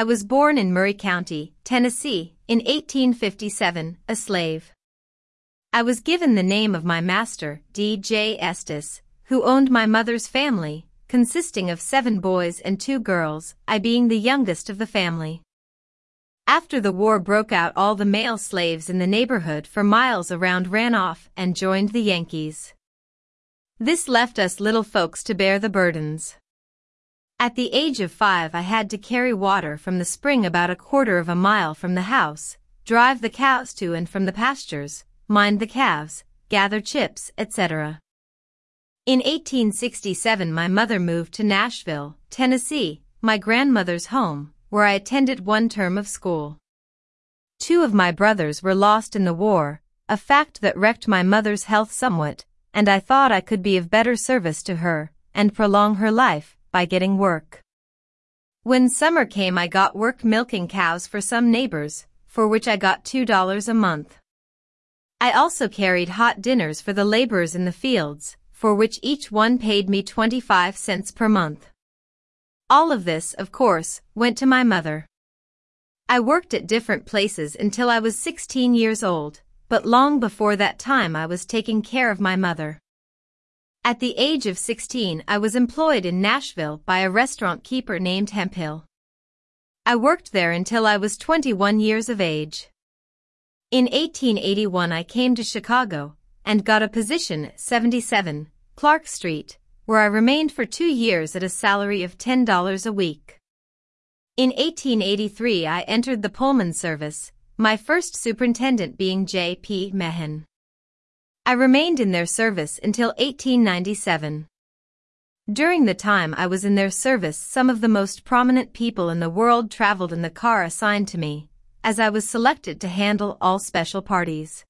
I was born in Murray County, Tennessee, in 1857, a slave. I was given the name of my master, D.J. Estes, who owned my mother's family, consisting of seven boys and two girls, I being the youngest of the family. After the war broke out all the male slaves in the neighborhood for miles around ran off and joined the Yankees. This left us little folks to bear the burdens. At the age of five I had to carry water from the spring about a quarter of a mile from the house, drive the cows to and from the pastures, mind the calves, gather chips, etc. In 1867 my mother moved to Nashville, Tennessee, my grandmother's home, where I attended one term of school. Two of my brothers were lost in the war, a fact that wrecked my mother's health somewhat, and I thought I could be of better service to her, and prolong her life, by getting work. When summer came I got work milking cows for some neighbors, for which I got $2 a month. I also carried hot dinners for the laborers in the fields, for which each one paid me 25 cents per month. All of this, of course, went to my mother. I worked at different places until I was 16 years old, but long before that time I was taking care of my mother. At the age of 16 I was employed in Nashville by a restaurant keeper named Hemphill. I worked there until I was 21 years of age. In 1881 I came to Chicago and got a position at 77 Clark Street, where I remained for two years at a salary of $10 a week. In 1883 I entered the Pullman service, my first superintendent being J.P. Mehan. I remained in their service until 1897. During the time I was in their service some of the most prominent people in the world traveled in the car assigned to me, as I was selected to handle all special parties.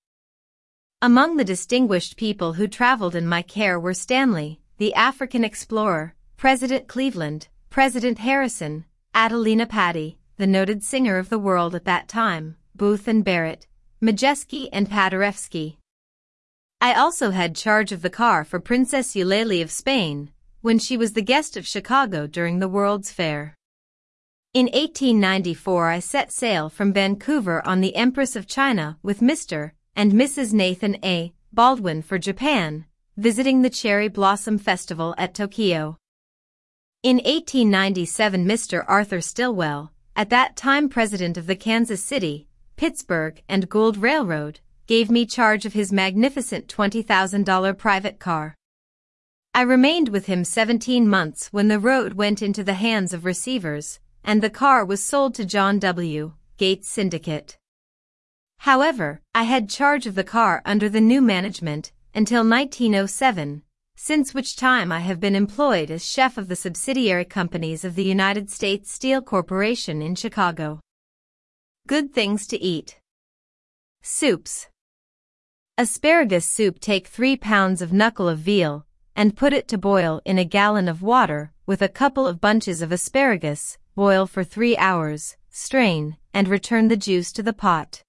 Among the distinguished people who traveled in my care were Stanley, the African explorer, President Cleveland, President Harrison, Adelina Patti, the noted singer of the world at that time, Booth and Barrett, Modjeska and Paderewski. I also had charge of the car for Princess Eulalie of Spain, when she was the guest of Chicago during the World's Fair. In 1894 I set sail from Vancouver on the Empress of China with Mr. and Mrs. Nathan A. Baldwin for Japan, visiting the Cherry Blossom Festival at Tokyo. In 1897 Mr. Arthur Stillwell, at that time president of the Kansas City, Pittsburgh and Gulf Railroad, gave me charge of his magnificent $20,000 private car. I remained with him 17 months when the road went into the hands of receivers, and the car was sold to John W. Gates Syndicate. However, I had charge of the car under the new management until 1907, since which time I have been employed as chef of the subsidiary companies of the United States Steel Corporation in Chicago. Good things to eat. Soups. Asparagus soup Take 3 pounds of knuckle of veal and put it to boil in a gallon of water with a couple of bunches of asparagus, boil for 3 hours, strain, and return the juice to the pot.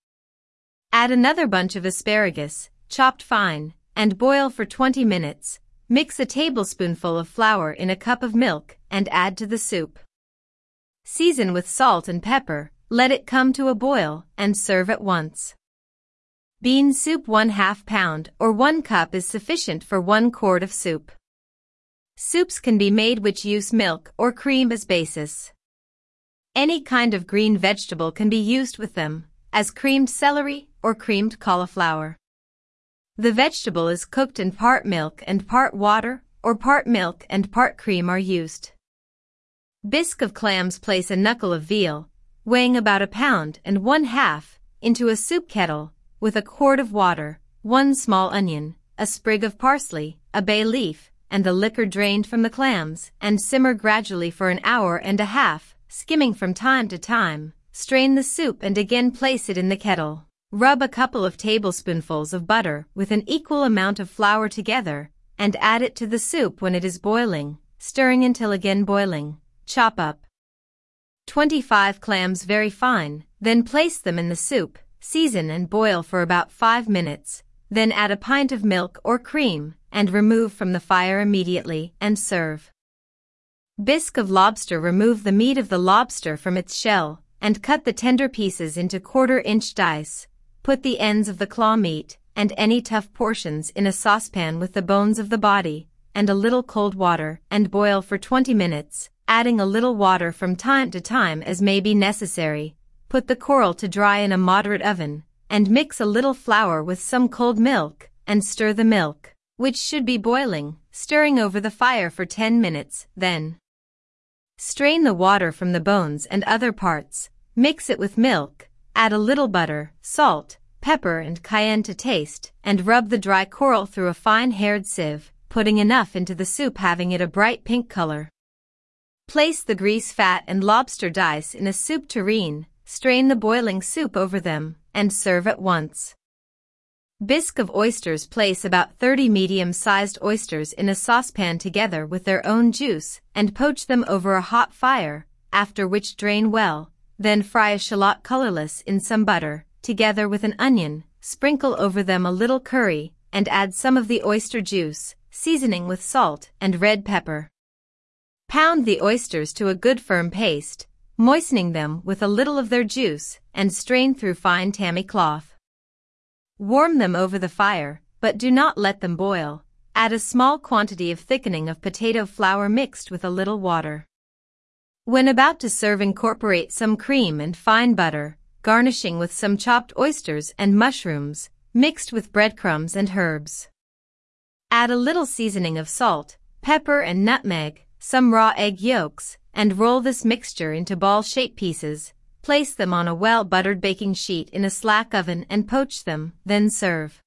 Add another bunch of asparagus, chopped fine, and boil for 20 minutes. Mix a tablespoonful of flour in a cup of milk and add to the soup. Season with salt and pepper, let it come to a boil, and serve at once. Bean soup 1 half pound or 1 cup is sufficient for 1 quart of soup. Soups can be made which use milk or cream as basis. Any kind of green vegetable can be used with them, as creamed celery or creamed cauliflower. The vegetable is cooked in part milk and part water, or part milk and part cream are used. Bisque of clams place a knuckle of veal, weighing about a pound and one half, into a soup kettle, with a quart of water, one small onion, a sprig of parsley, a bay leaf, and the liquor drained from the clams, and simmer gradually for an hour and a half, skimming from time to time. Strain the soup and again place it in the kettle. Rub a couple of tablespoonfuls of butter with an equal amount of flour together, and add it to the soup when it is boiling, stirring until again boiling. Chop up 25 clams very fine, then place them in the soup, season and boil for about 5 minutes, then add a pint of milk or cream and remove from the fire immediately and serve. Bisque of lobster Remove the meat of the lobster from its shell, and cut the tender pieces into quarter-inch dice. Put the ends of the claw meat, and any tough portions in a saucepan with the bones of the body, and a little cold water, and boil for 20 minutes, adding a little water from time to time as may be necessary. Put the coral to dry in a moderate oven, and mix a little flour with some cold milk, and stir the milk, which should be boiling, stirring over the fire for 10 minutes, then Strain the water from the bones and other parts, mix it with milk, add a little butter, salt, pepper and cayenne to taste, and rub the dry coral through a fine-haired sieve, putting enough into the soup having it a bright pink color. Place the grease fat and lobster dice in a soup tureen, strain the boiling soup over them, and serve at once. Bisque of oysters Place about 30 medium-sized oysters in a saucepan together with their own juice and poach them over a hot fire, after which drain well, then fry a shallot colorless in some butter, together with an onion, sprinkle over them a little curry, and add some of the oyster juice, seasoning with salt and red pepper. Pound the oysters to a good firm paste, moistening them with a little of their juice, and strain through fine tammy cloth. Warm them over the fire, but do not let them boil. Add a small quantity of thickening of potato flour mixed with a little water. When about to serve incorporate some cream and fine butter, garnishing with some chopped oysters and mushrooms, mixed with breadcrumbs and herbs. Add a little seasoning of salt, pepper and nutmeg, some raw egg yolks, and roll this mixture into ball-shaped pieces, Place them on a well-buttered baking sheet in a slack oven and poach them, then serve.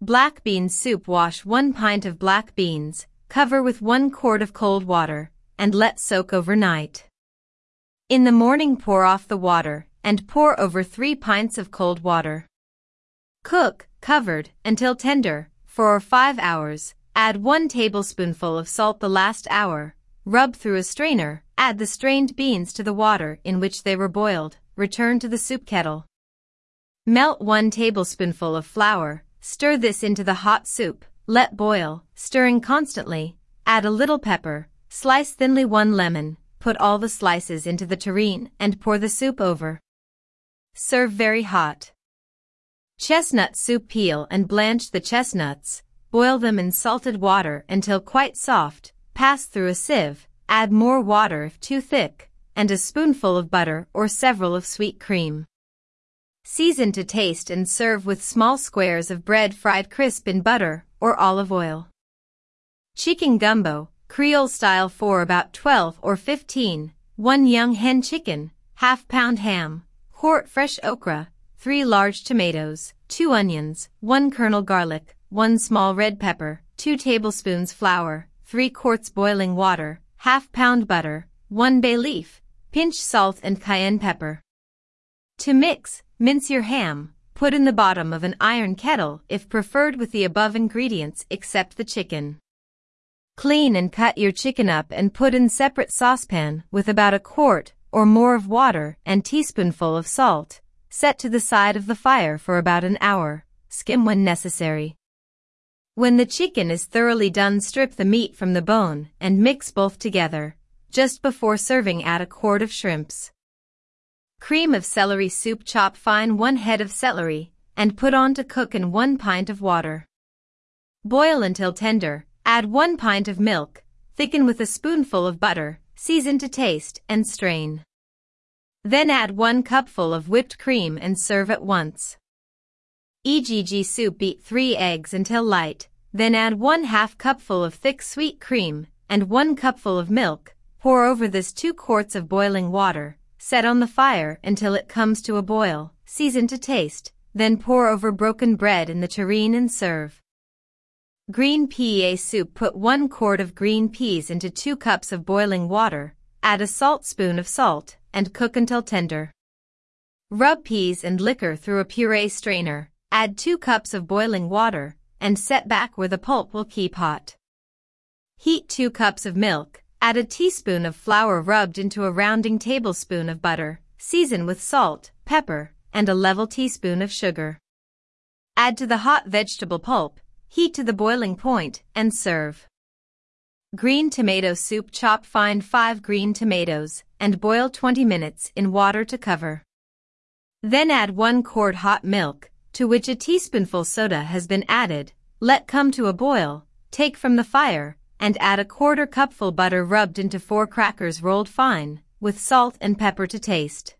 Black bean soup Wash 1 pint of black beans, cover with 1 quart of cold water, and let soak overnight. In the morning pour off the water, and pour over 3 pints of cold water. Cook, covered, until tender, 4 or 5 hours, add 1 tablespoonful of salt the last hour, rub through a strainer, Add the strained beans to the water in which they were boiled, return to the soup kettle. Melt 1 tablespoonful of flour, stir this into the hot soup, let boil, stirring constantly, add a little pepper, slice thinly 1 lemon, put all the slices into the tureen and pour the soup over. Serve very hot. Chestnut soup Peel and blanch the chestnuts, boil them in salted water until quite soft, pass through a sieve, Add more water if too thick, and a spoonful of butter or several of sweet cream. Season to taste and serve with small squares of bread fried crisp in butter or olive oil. Chicken gumbo, Creole style for about 12 or 15, 1 young hen chicken, half pound ham, quart fresh okra, 3 large tomatoes, 2 onions, 1 kernel garlic, 1 small red pepper, 2 tablespoons flour, 3 quarts boiling water, half pound butter, 1 bay leaf, pinch salt and cayenne pepper. To mix, mince your ham, put in the bottom of an iron kettle if preferred with the above ingredients except the chicken. Clean and cut your chicken up and put in separate saucepan with about a quart or more of water and teaspoonful of salt. Set to the side of the fire for about an hour. Skim when necessary. When the chicken is thoroughly done strip the meat from the bone and mix both together. Just before serving add a quart of shrimps. Cream of celery soup chop fine one head of celery and put on to cook in one pint of water. Boil until tender, add one pint of milk, thicken with a spoonful of butter, season to taste and strain. Then add one cupful of whipped cream and serve at once. EGG soup beat 3 eggs until light, then add 1 half cupful of thick sweet cream and 1 cupful of milk. Pour over this 2 quarts of boiling water, set on the fire until it comes to a boil, season to taste, then pour over broken bread in the tureen and serve. Green pea soup Put 1 quart of green peas into 2 cups of boiling water, add a salt spoon of salt, and cook until tender. Rub peas and liquor through a puree strainer, Add 2 cups of boiling water and set back where the pulp will keep hot. Heat 2 cups of milk, add a teaspoon of flour rubbed into a rounding tablespoon of butter, season with salt, pepper, and a level teaspoon of sugar. Add to the hot vegetable pulp, heat to the boiling point, and serve. Green tomato soup chop fine 5 green tomatoes and boil 20 minutes in water to cover. Then add 1 quart hot milk, to which a teaspoonful soda has been added, let come to a boil, take from the fire, and add a quarter cupful butter rubbed into 4 crackers rolled fine, with salt and pepper to taste.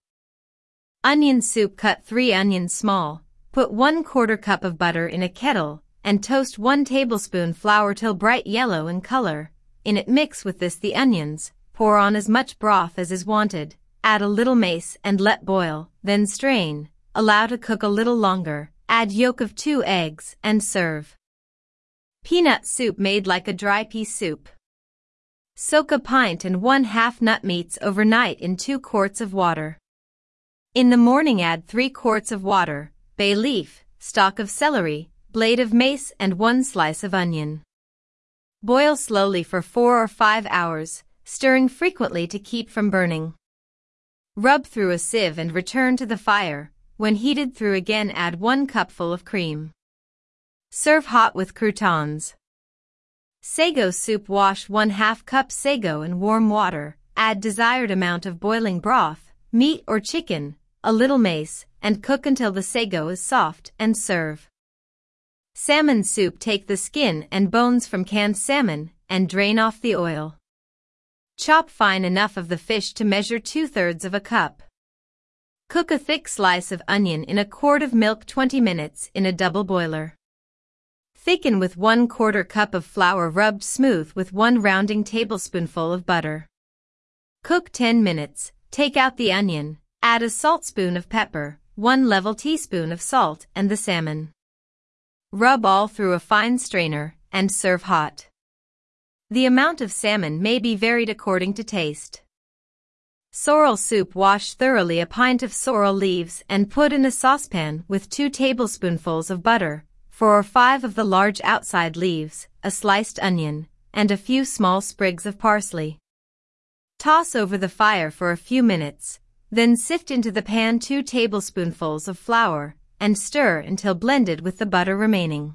Onion soup cut 3 onions small, put 1 quarter cup of butter in a kettle, and toast 1 tablespoon flour till bright yellow in color. In it mix with this the onions, pour on as much broth as is wanted, add a little mace and let boil, then strain, allow to cook a little longer, add yolk of 2 eggs, and serve. Peanut soup made like a dry pea soup. Soak a pint and one half nut meats overnight in 2 quarts of water. In the morning add 3 quarts of water, bay leaf, stalk of celery, blade of mace and 1 slice of onion. Boil slowly for 4 or 5 hours, stirring frequently to keep from burning. Rub through a sieve and return to the fire. When heated through again add 1 cupful of cream. Serve hot with croutons. Sago soup Wash 1 2 cup sago in warm water, add desired amount of boiling broth, meat or chicken, a little mace, and cook until the sago is soft and serve. Salmon soup Take the skin and bones from canned salmon and drain off the oil. Chop fine enough of the fish to measure two-thirds of a cup. Cook a thick slice of onion in a quart of milk 20 minutes in a double boiler. Thicken with 1 quarter cup of flour rubbed smooth with 1 rounding tablespoonful of butter. Cook 10 minutes, take out the onion, add a saltspoon of pepper, 1 level teaspoon of salt and the salmon. Rub all through a fine strainer and serve hot. The amount of salmon may be varied according to taste. Sorrel soup Wash thoroughly a pint of sorrel leaves and put in a saucepan with 2 tablespoonfuls of butter, 4 or 5 of the large outside leaves, a sliced onion, and a few small sprigs of parsley. Toss over the fire for a few minutes, then sift into the pan 2 tablespoonfuls of flour, and stir until blended with the butter remaining.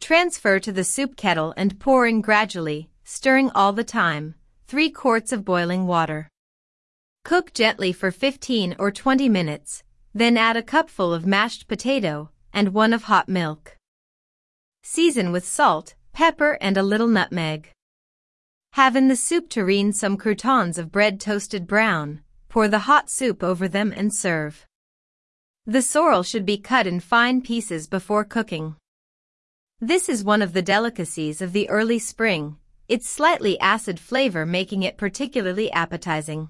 Transfer to the soup kettle and pour in gradually, stirring all the time, 3 quarts of boiling water. Cook gently for 15 or 20 minutes, then add a cupful of mashed potato and one of hot milk. Season with salt, pepper and a little nutmeg. Have in the soup tureen some croutons of bread toasted brown, pour the hot soup over them and serve. The sorrel should be cut in fine pieces before cooking. This is one of the delicacies of the early spring, its slightly acid flavor making it particularly appetizing.